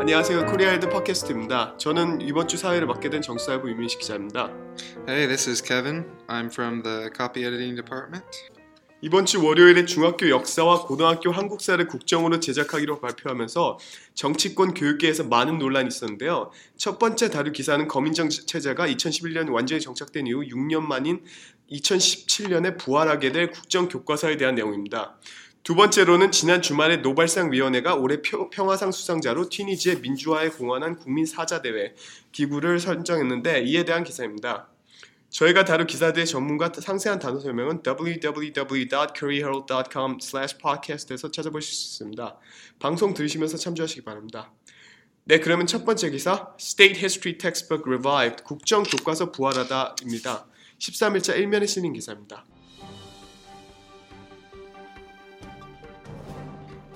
안녕하세요. 코리아헤럴드 팟캐스트입니다. 저는 이번 주 사회를 맡게 된 정사부 유민식 기자입니다. Hey, this is Kevin. I'm from the copy editing department. 이번 주 월요일에 중학교 역사와 고등학교 한국사를 국정으로 제작하기로 발표하면서 정치권 교육계에서 많은 논란이 있었는데요. 첫 번째 다룰 기사는 검인정 체제가 2011년 완전히 정착된 이후 6년 만인 2017년에 부활하게 될 국정 교과서에 대한 내용입니다. 두 번째로는 지난 주말에 노벨상 위원회가 올해 평화상 수상자로 튀니지의 민주화에 공헌한 국민 사자 대회 기구를 선정했는데 이에 대한 기사입니다. 저희가 다룰 기사들의 전문가 상세한 단어 설명은 www.koreaherald.com/podcast에서 찾아보실 수 있습니다. 방송 들으시면서 참조하시기 바랍니다. 네, 그러면 첫 번째 기사 State History Textbook Revived 국정 교과서 부활하다입니다. 13일자 1면에 실린 기사입니다.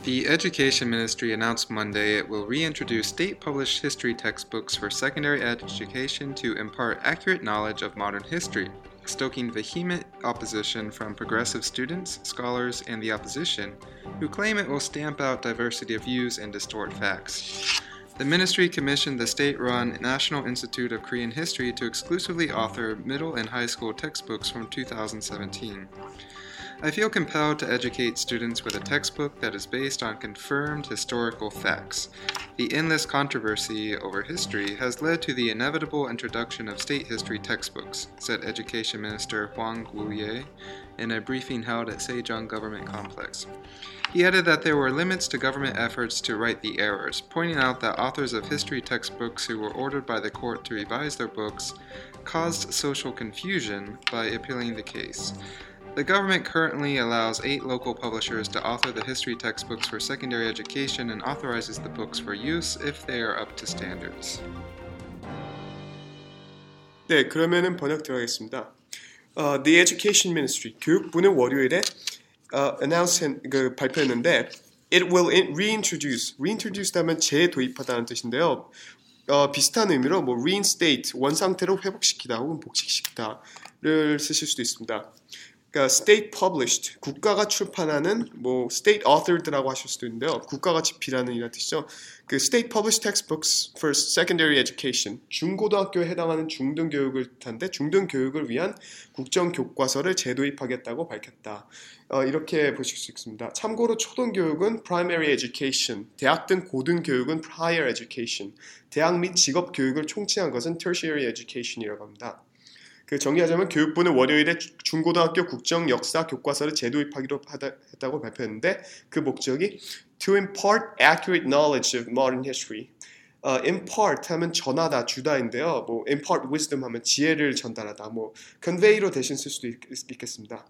The Education Ministry announced Monday it will reintroduce state published history textbooks for secondary education to impart accurate knowledge of modern history, stoking vehement opposition from progressive students, scholars, and the opposition, who claim it will stamp out diversity of views and distort facts. The ministry commissioned the state run National Institute of Korean History to exclusively author middle and high school textbooks from 2017. I feel compelled to educate students with a textbook that is based on confirmed historical facts. The endless controversy over history has led to the inevitable introduction of state history textbooks, said Education Minister Huang Guoye in a briefing held at Sejong Government Complex. He added that there were limits to government efforts to right the errors, pointing out that authors of history textbooks who were ordered by the court to revise their books caused social confusion by appealing the case. The government currently allows eight local publishers to author the history textbooks for secondary education and authorizes the books for use if they are up to standards. 네, 그러면은 번역 들어가겠습니다. Uh, the Education Ministry 교육부는 월요일에 uh, announce 그 발표했는데 it will reintroduce reintroduce하면 재도입하다는 뜻인데요. 어, 비슷한 의미로 뭐 reinstate 원상태로 회복시키다 혹은 복식시키다를 쓰실 수도 있습니다. 그러니까 state published 국가가 출판하는 뭐 state authored라고 하실 수도 있는데요. 국가가 집필하는 이란 뜻이죠. 그 state published textbooks for secondary education 중고등학교에 해당하는 중등 교육을 뜻한데 중등 교육을 위한 국정 교과서를 재도입하겠다고 밝혔다. 어, 이렇게 보실 수 있습니다. 참고로 초등 교육은 primary education, 대학 등 고등 교육은 higher education, 대학 및 직업 교육을 총칭한 것은 tertiary education이라고 합니다. 그 정리하자면 교육부는 월요일에 중고등학교 국정 역사 교과서를 재도입하기로 했다고 발표했는데 그 목적이 to impart accurate knowledge of modern history. 어, impart 하면 전하다, 주다인데요. 뭐 impart wisdom 하면 지혜를 전달하다. 뭐 convey로 대신 쓸 수도 있, 있겠습니다.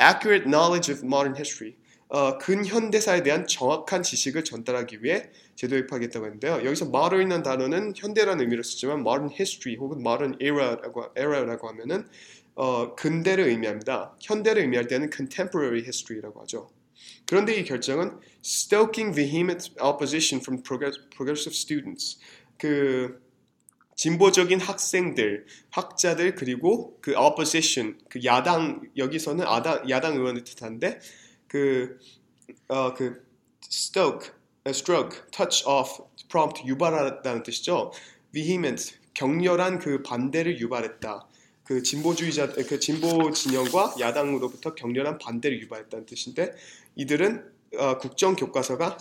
accurate knowledge of modern history. 어, 근현대사에 대한 정확한 지식을 전달하기 위해 재도입하겠다고 했는데요. 여기서 modern이라는 단어는 현대라는 의미로 쓰지만 modern history 혹은 modern era라고, era라고 하면은 어, 근대를 의미합니다. 현대를 의미할 때는 contemporary history라고 하죠. 그런데 이 결정은 stoking vehement opposition from progressive students 그 진보적인 학생들, 학자들 그리고 그 opposition 그 야당 여기서는 야당 의원을 뜻하는데 그, 어, 그 stoke, stroke, touch off, prompt 유발하다는 뜻이죠. vehement, 격렬한 그 반대를 유발했다. 그 진보주의자, 그 진보 진영과 야당으로부터 격렬한 반대를 유발했다는 뜻인데 이들은 어, 국정 교과서가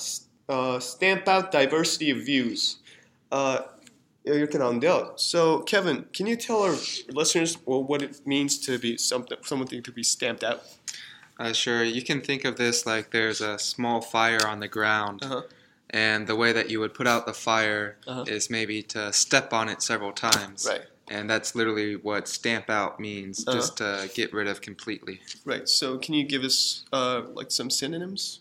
어, stamp out diversity of views. 어, 이렇게 나오는데요. So, Kevin, can you tell our listeners well, what it means to be something, something to be stamped out? Uh, sure. You can think of this like there's a small fire on the ground. Uh-huh. And the way that you would put out the fire uh-huh. is maybe to step on it several times. Right. And that's literally what stamp out means, uh-huh. just to get rid of completely. Right. So, can you give us uh, like some synonyms?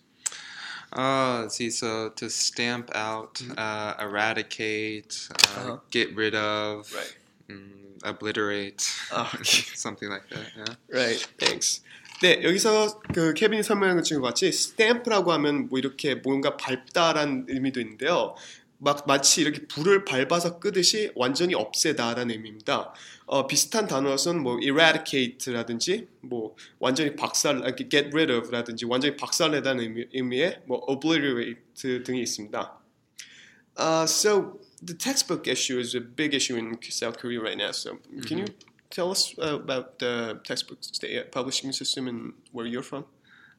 Uh, let's see. So, to stamp out, mm-hmm. uh, eradicate, uh, uh-huh. get rid of, right. Mm, obliterate, oh, okay. something like that. Yeah. Right. Thanks. 네, 여기서 그 케빈이 설명한 것과 같이 스탬프라고 하면 뭐 이렇게 뭔가 밟다라는 의미도 있는데요. 막 마치 이렇게 불을 밟아서 끄듯이 완전히 없애다라는 의미입니다. 어, 비슷한 단어로서는 뭐 eradicate라든지 뭐 완전히 박살, get rid of라든지 완전히 박살내다는 의미, 의미의 뭐 obliterate 등이 있습니다. Uh, so the textbook issue is a big issue in South Korea right now. So can you tell us uh, about the textbook publishing system and where you're from?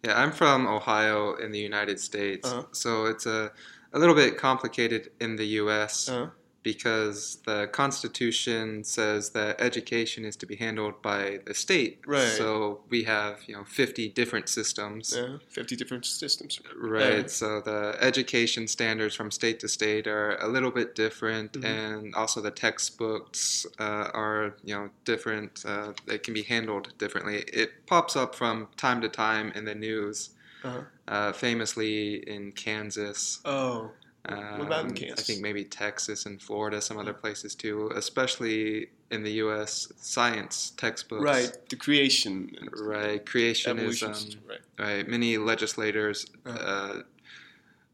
Yeah, I'm from Ohio in the United States, Uh-huh. so it's a a little bit complicated in the U.S. Uh, because the Constitution says that education is to be handled by the state. Right. So we have you know 50 different systems. uh, 50 different systems. Right. Yeah. So the education standards from state to state are a little bit different, Mhm. and also the textbooks uh, are you know different. Uh, they can be handled differently. It pops up from time to time in the news. Uh-huh. Uh, famously in Kansas. Oh, Um, about in I think maybe Texas and Florida, some other places too, especially in the U.S. science textbooks. right. The creation Right. creationism. um. Right. right. Many legislators Uh-huh. uh,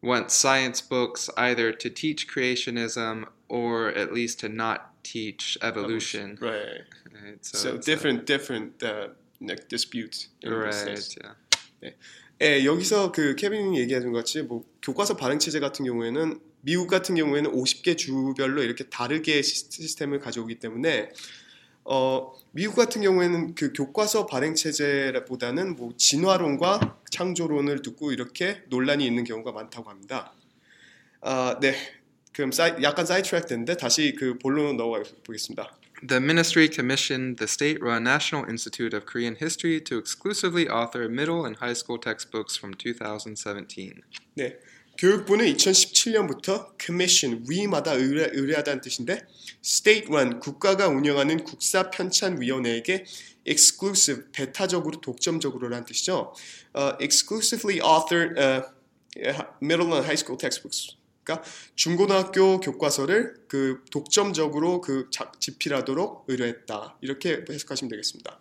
want science books either to teach creationism or at least to not teach evolution. Right. Right, So, it's a- different, different uh, disputes. in Right. sense. Yeah. 예, 여기서 그 케빈이 얘기하는 것 같이 뭐 교과서 발행 체제 같은 경우에는 미국 같은 경우에는 50개 주별로 이렇게 다르게 시- 시스템을 가져오기 때문에 어, 미국 같은 경우에는 그 교과서 발행 체제보다는 뭐 진화론과 창조론을 두고 이렇게 논란이 있는 경우가 많다고 합니다. 아, 네. 그럼 사이, 약간 사이트랙 됐는데 다시 그 본론으로 넘어가 보겠습니다. The ministry commissioned the state run National Institute of Korean History to exclusively author middle and high school textbooks from 2017. 네. 교육부는 2017년부터 commission, 위임하다, 의뢰, 의뢰하다는 뜻인데 state run, 국가가 운영하는 국사 편찬 위원회에게 exclusive, 배타적으로 독점적으로라는 뜻이죠. 어, exclusively authored 어, middle and high school textbooks. 그러니까 중고등학교 교과서를 그 독점적으로 그 자- 집필하도록 의뢰했다. 이렇게 해석하시면 되겠습니다.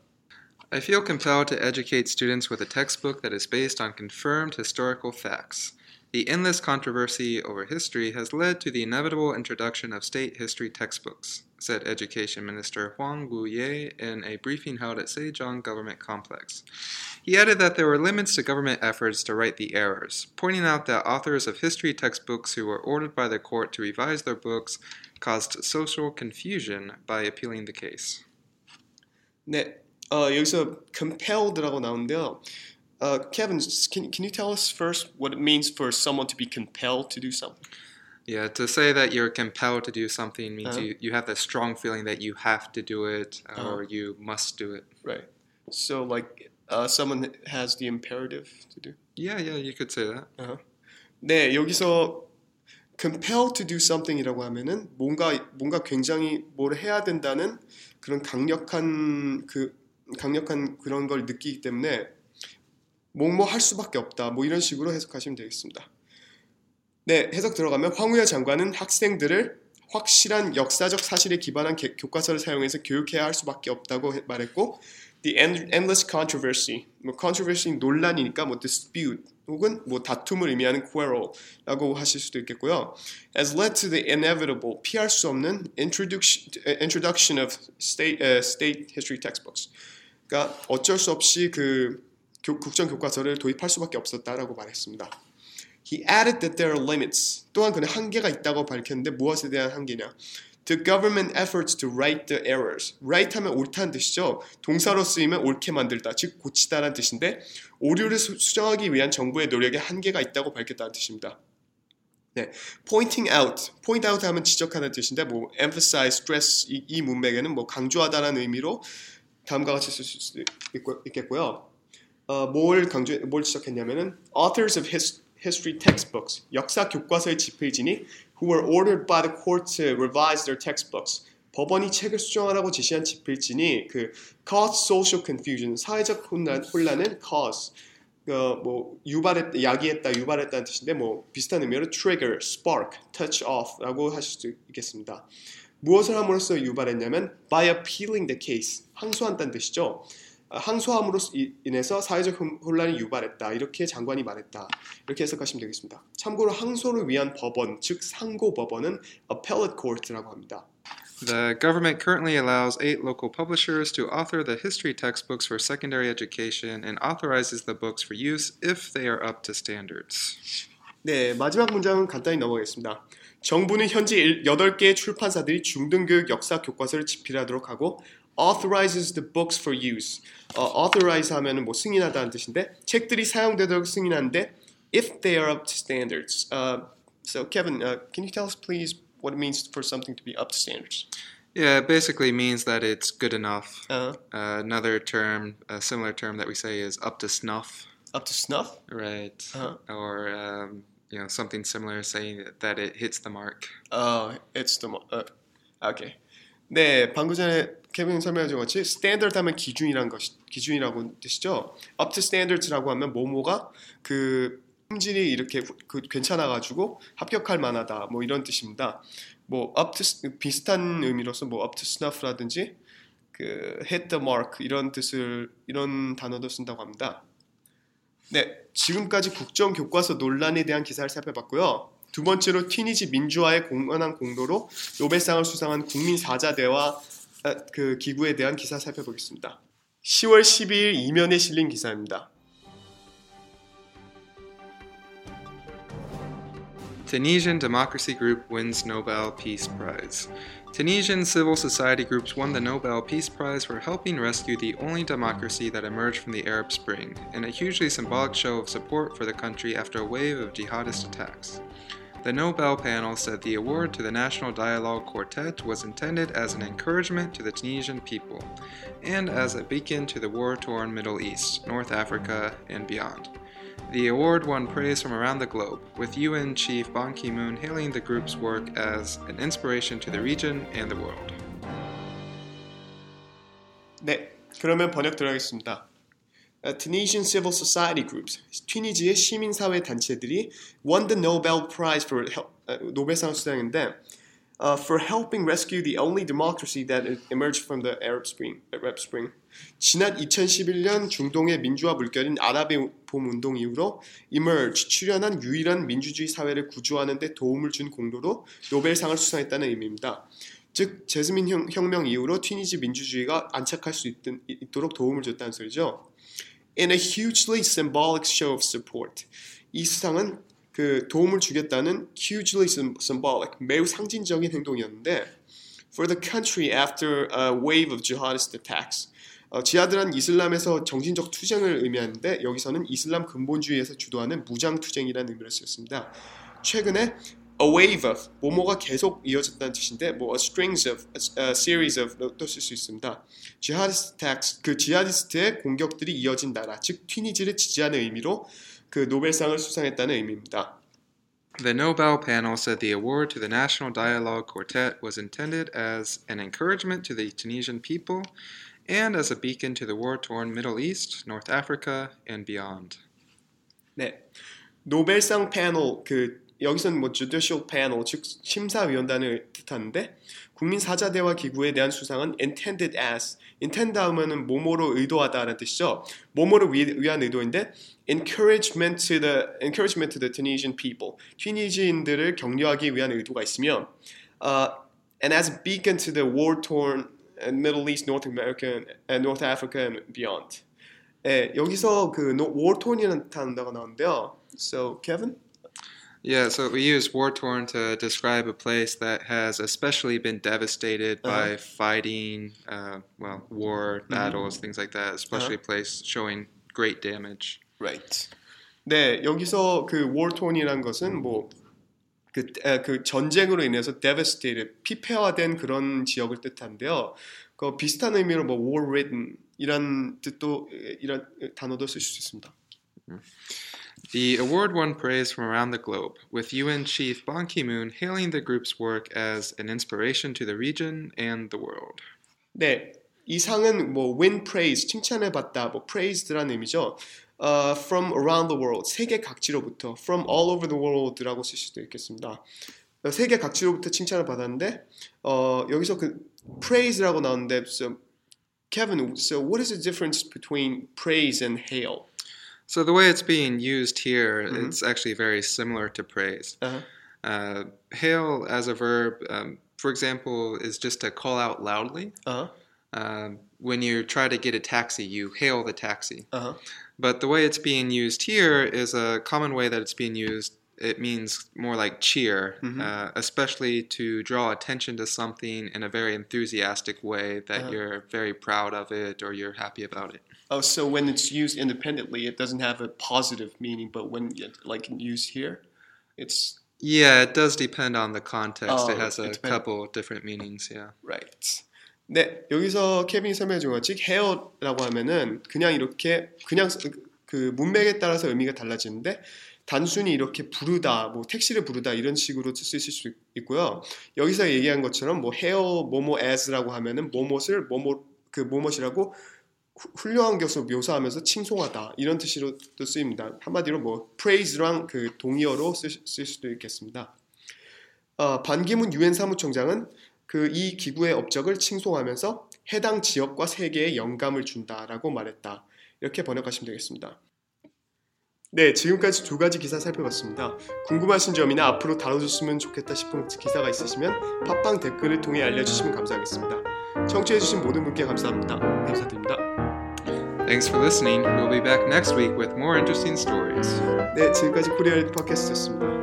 I feel compelled to educate students with a textbook that is based on confirmed historical facts. The endless controversy over history has led to the inevitable introduction of state history textbooks, said Education Minister Huang Wu-ye in a briefing held at Sejong Government Complex. He added that there were limits to government efforts to right the errors, pointing out that authors of history textbooks who were ordered by the court to revise their books caused social confusion by appealing the case. 네, 어, 여기서 compelled라고 나오는데요. Uh, Kevin, can, can you tell us first what it means for someone to be compelled to do something? Yeah, to say that you're compelled to do something means Uh-huh. you, you have that strong feeling that you have to do it uh, Uh-huh. or you must do it. Right. So, like, uh, someone has the imperative to do. Yeah, yeah, you could say that. 네, 여기서 compelled to do something이라고 하면은 뭔가 뭔가 굉장히 뭘 해야 된다는 그런 강력한 그 강력한 그런 걸 느끼기 때문에 뭐뭐 할 수밖에 없다. 뭐 이런 식으로 해석하시면 되겠습니다. 네, 해석 들어가면 황우여 장관은 학생들을 확실한 역사적 사실에 기반한 개- 교과서를 사용해서 교육해야 할 수밖에 없다고 해- 말했고 the end- endless controversy 뭐 controversy 논란이니까 뭐 dispute 혹은 뭐 다툼을 의미하는 quarrel라고 하실 수도 있겠고요. as led to the inevitable 피할 수 없는 introduction introduction of state uh, state history textbooks. 그러니까 어쩔 수 없이 그 교- 국정 교과서를 도입할 수밖에 없었다라고 말했습니다. He added that there are limits. 또한 그는 한계가 있다고 밝혔는데 무엇에 대한 한계냐? The government efforts to right the errors. right 하면 옳다는 뜻이죠. 동사로 쓰이면 옳게 만들다, 즉 고치다라는 뜻인데 오류를 수- 수정하기 위한 정부의 노력에 한계가 있다고 밝혔다는 뜻입니다. 네, pointing out, point out 하면 지적하는 뜻인데 뭐 emphasize, stress 이, 이 문맥에는 뭐 강조하다라는 의미로 다음과 같이 쓸 수 있겠고요. 어, 뭘 강조, 뭘 지적했냐면은 authors of his, history textbooks, 역사 교과서의 집필진이 who were ordered by the court to revise their textbooks. 법원이 책을 수정하라고 지시한 집필진이 그 cause social confusion, 사회적 혼란, 혼란은 cause, 어, 뭐 유발했, 야기했다, 유발했다는 뜻인데 뭐 비슷한 의미로 trigger, spark, touch off라고 하실 수 있겠습니다. 무엇을 함으로써 유발했냐면 by appealing the case, 항소한다는 뜻이죠. 아, 항소함으로 이- 인해서 사회적 혼- 혼란이 유발했다 이렇게 장관이 말했다 이렇게 해석하시면 되겠습니다. 참고로 항소를 위한 법원 즉 상고 법원은 appellate court라고 합니다. The government currently allows eight local publishers to author the history textbooks for secondary education and authorizes the books for use if they are up to standards. 네 마지막 문장은 간단히 넘어가겠습니다. 정부는 현재 8개의 출판사들이 중등교육 역사 교과서를 집필하도록 하고 authorizes the books for use. 어, authorize 하면은 뭐 승인하다는 뜻인데 책들이 사용되도록 승인하는데 if they are up to standards. Uh, so Kevin, uh, can you tell us please what it means for something to be up to standards? Yeah, it basically means that it's good enough. Uh, Uh, another term, a similar term that we say is up to snuff, up to snuff? right? Uh-huh. Or um, you know something similar, saying that it hits the mark. 어, it's the mo- 어, 오케이. 네, 방금 전에 케빈 설명해 준 것이 standard 하면 기준이란 것이 기준이라고 뜻이죠. up to standards라고 하면 뭐뭐가 그 품질이 이렇게 후- 그 괜찮아 가지고 합격할 만하다. 뭐 이런 뜻입니다. 뭐 up to 비슷한 의미로서 뭐 up to snuff라든지 그 hit the mark 이런 뜻을 이런 단어도 쓴다고 합니다. 네, 지금까지 국정 교과서 논란에 대한 기사를 살펴봤고요. 두 번째로 튀니지 민주화에 공헌한 공로로 노벨상을 수상한 국민 사자대와 아, 그 기구에 대한 기사 살펴보겠습니다. 10월 12일 이면에 실린 기사입니다. Tunisian Democracy Group wins Nobel Peace Prize. Tunisian civil society groups won the Nobel Peace Prize for helping rescue the only democracy that emerged from the Arab Spring, in a hugely symbolic show of support for the country after a wave of jihadist attacks. The Nobel panel said the award to the National Dialogue Quartet was intended as an encouragement to the Tunisian people and as a beacon to the war torn Middle East, North Africa, and beyond. The award won praise from around the globe, with UN Chief Ban Ki moon hailing the group's work as an inspiration to the region and the world. 네, 그러면 번역 들어가겠습니다. Uh, Tunisian civil society groups, 튀니지의 시민사회 단체들이 won the Nobel Prize for help, 아, 노벨상 수상인데 uh, for helping rescue the only democracy that emerged from the Arab Spring. Arab Spring. 지난 2011년 중동의 민주화 물결인 아랍의 봄 운동 이후로 emerge 출현한 유일한 민주주의 사회를 구조하는 데 도움을 준 공로로 노벨상을 수상했다는 의미입니다. 즉 제스민 혁- 혁명 이후로 튀니지 민주주의가 안착할 수 있든, 있도록 도움을 줬다는 소리죠. In a hugely symbolic show of support. 이 수상은 그 도움을 주겠다는 hugely sym- symbolic, 매우 상징적인 행동이었는데 for the country after a wave of jihadist attacks. 어, 지하드란 이슬람에서 정신적 투쟁을 의미하는데 여기서는 이슬람 근본주의에서 주도하는 무장 투쟁이라는 의미를 쓰였습니다. 최근에 a wave of 뭐뭐가 계속 이어졌다는 뜻인데 뭐 a strings of a, series of 또 쓸 수 있습니다. jihadist attacks 그 지하디스트의 공격들이 이어진 나라 즉 튀니지를 지지하는 의미로 그 노벨상을 수상했다는 의미입니다. The Nobel panel said the award to the National Dialogue Quartet was intended as an encouragement to the Tunisian people and as a beacon to the war torn Middle East, North Africa, and beyond. 네. 노벨상 패널 그 여기서는 뭐 judicial panel 즉 심사위원단을 뜻하는데 국민 사자대화 기구에 대한 수상은 intended as intend 하면은 뭐뭐로 의도하다라는 뜻이죠. 뭐뭐를 위, 위한 의도인데 encouragement to the encouragement to the Tunisian people 튀니지인들을 격려하기 위한 의도가 있으며 uh, and as a beacon to the war torn Middle East, North America, and North Africa and beyond. 예, 여기서 그 wartorn이라는 단어가 나오는데요. So, Kevin? Yeah, so we use war torn to describe a place that has especially been devastated by fighting, uh, well, war, battles, things like that, especially a place showing great damage. Right. 네, 여기서 그 wartorn이라는 것은 뭐 그, 에, 그 전쟁으로 인해서 devastated, 피폐화된 그런 지역을 뜻하는데요. 그 비슷한 의미로 뭐 war ridden 이런 뜻도 이런 단어도 쓸 수 있습니다. The award won praise from around the globe, with UN Chief Ban Ki moon hailing the group's work as an inspiration to the region and the world. 네, 이 상은 뭐 win praise 칭찬을 받다, 뭐 praised라는 의미죠. 어, from around the world 세계 각지로부터 from all over the world라고 쓸 수도 있겠습니다. 어, 세계 각지로부터 칭찬을 받았는데 어, 여기서 그 praise라고 나오는데 so, Kevin, so what is the difference between praise and hail? So the way it's being used here, it's actually very similar to praise. Uh-huh. Uh, hail as a verb, um, for example, is just to call out loudly. Uh-huh. Um, when you try to get a taxi, you hail the taxi. Uh-huh. But the way it's being used here is a common way that it's being used it means more like cheer, Mhm. uh, especially to draw attention to something in a very enthusiastic way that Uh-huh. you're very proud of it or you're happy about it. Oh, so when it's used independently, it doesn't have a positive meaning, but when it, like used here, it's Yeah, it does depend on the context. Oh, it has a it couple different meanings, yeah. right. 네, 여기서 케빈이 설명해 준 것이 헤어라고 하면은 그냥 이렇게 그냥 그 문맥에 따라서 의미가 달라지는데 단순히 이렇게 부르다, 뭐 택시를 부르다 이런 식으로 쓰실 수 있고요. 여기서 얘기한 것처럼 뭐 헤어 뭐뭐 as라고 하면은 뭐뭇을 뭐뭐 그 뭐뭇이라고 후- 훌륭한 것으로 묘사하면서 칭송하다 이런 뜻으로도 쓰입니다. 한마디로 뭐 praise랑 그 동의어로 쓰, 쓸 수도 있겠습니다. 어, 반기문 유엔 사무총장은 그 이 기구의 업적을 칭송하면서 해당 지역과 세계에 영감을 준다라고 말했다. 이렇게 번역하시면 되겠습니다. 네, 지금까지 두 가지 기사 살펴봤습니다. 궁금하신 점이나 앞으로 다뤄줬으면 좋겠다 싶은 기사가 있으시면 팟빵 댓글을 통해 알려주시면 감사하겠습니다. 청취해주신 모든 분께 감사합니다. 감사드립니다. Thanks for listening. We'll be back next week with more interesting stories. 네, 지금까지 코리아 팟캐스트였습니다.